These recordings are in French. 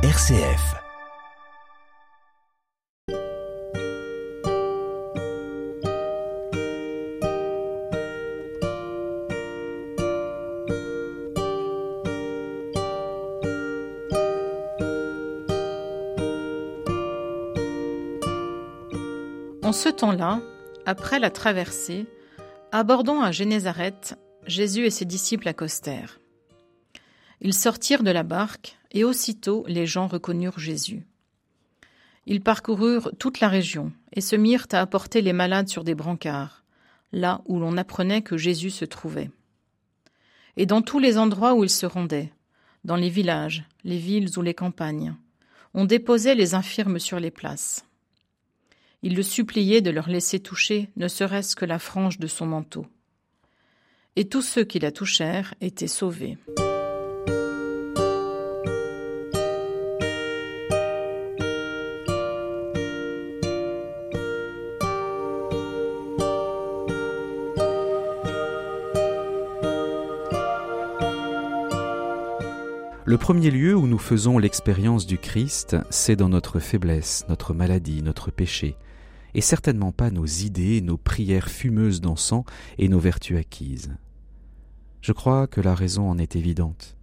RCF. En ce temps-là, après la traversée, abordant à Génézareth, Jésus et ses disciples accostèrent. Ils sortirent de la barque, et aussitôt les gens reconnurent Jésus. Ils parcoururent toute la région, et se mirent à apporter les malades sur des brancards, là où l'on apprenait que Jésus se trouvait. Et dans tous les endroits où ils se rendaient, dans les villages, les villes ou les campagnes, on déposait les infirmes sur les places. Ils le suppliaient de leur laisser toucher ne serait-ce que la frange de son manteau. Et tous ceux qui la touchèrent étaient sauvés. Le premier lieu où nous faisons l'expérience du Christ, c'est dans notre faiblesse, notre maladie, notre péché, et certainement pas nos idées, nos prières fumeuses d'encens et nos vertus acquises. Je crois que la raison en est évidente.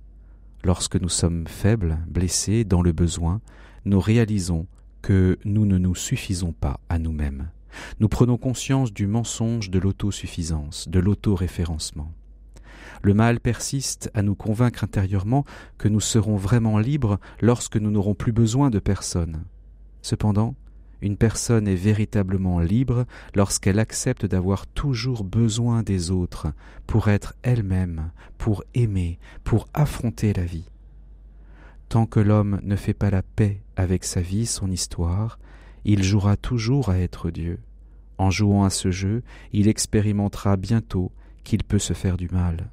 Lorsque nous sommes faibles, blessés, dans le besoin, nous réalisons que nous ne nous suffisons pas à nous-mêmes. Nous prenons conscience du mensonge de l'autosuffisance, de l'autoréférencement. Le mal persiste à nous convaincre intérieurement que nous serons vraiment libres lorsque nous n'aurons plus besoin de personne. Cependant, une personne est véritablement libre lorsqu'elle accepte d'avoir toujours besoin des autres pour être elle-même, pour aimer, pour affronter la vie. Tant que l'homme ne fait pas la paix avec sa vie, son histoire, il jouera toujours à être Dieu. En jouant à ce jeu, il expérimentera bientôt qu'il peut se faire du mal.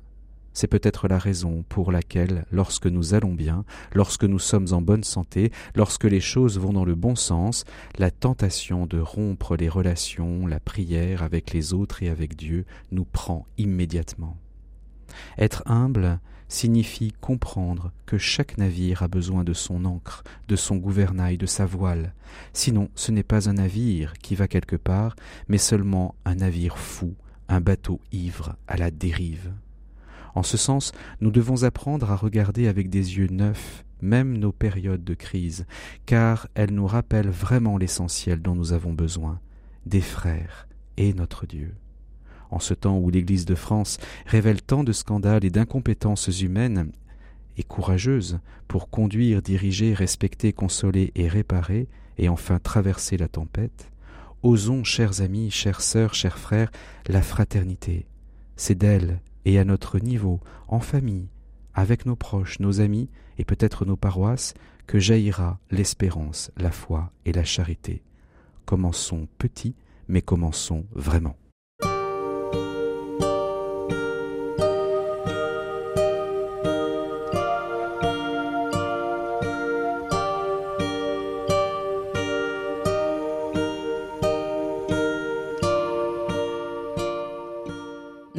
C'est peut-être la raison pour laquelle, lorsque nous allons bien, lorsque nous sommes en bonne santé, lorsque les choses vont dans le bon sens, la tentation de rompre les relations, la prière avec les autres et avec Dieu nous prend immédiatement. Être humble signifie comprendre que chaque navire a besoin de son ancre, de son gouvernail, de sa voile. Sinon, ce n'est pas un navire qui va quelque part, mais seulement un navire fou, un bateau ivre à la dérive. En ce sens, nous devons apprendre à regarder avec des yeux neufs même nos périodes de crise, car elles nous rappellent vraiment l'essentiel dont nous avons besoin, des frères et notre Dieu. En ce temps où l'Église de France révèle tant de scandales et d'incompétences humaines et courageuses pour conduire, diriger, respecter, consoler et réparer, et enfin traverser la tempête, osons, chers amis, chères sœurs, chers frères, la fraternité. C'est d'elle et à notre niveau, en famille, avec nos proches, nos amis et peut-être nos paroisses, que jaillira l'espérance, la foi et la charité. Commençons petits, mais commençons vraiment.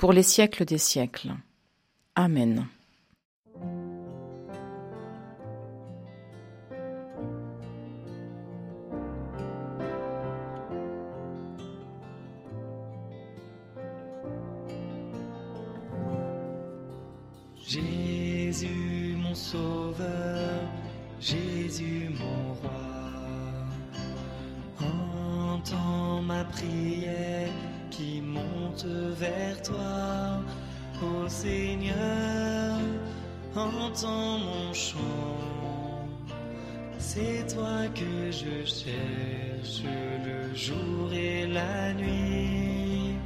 pour les siècles des siècles. Amen. Jésus mon sauveur, Jésus mon roi, entends ma prière qui monte vers toi, ô Seigneur, entends mon chant. C'est toi que je cherche le jour et la nuit.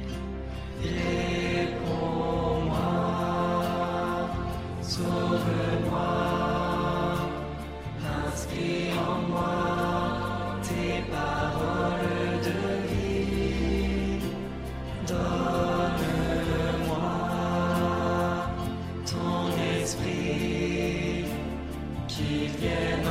Réponds-moi, sauve-moi. Christian.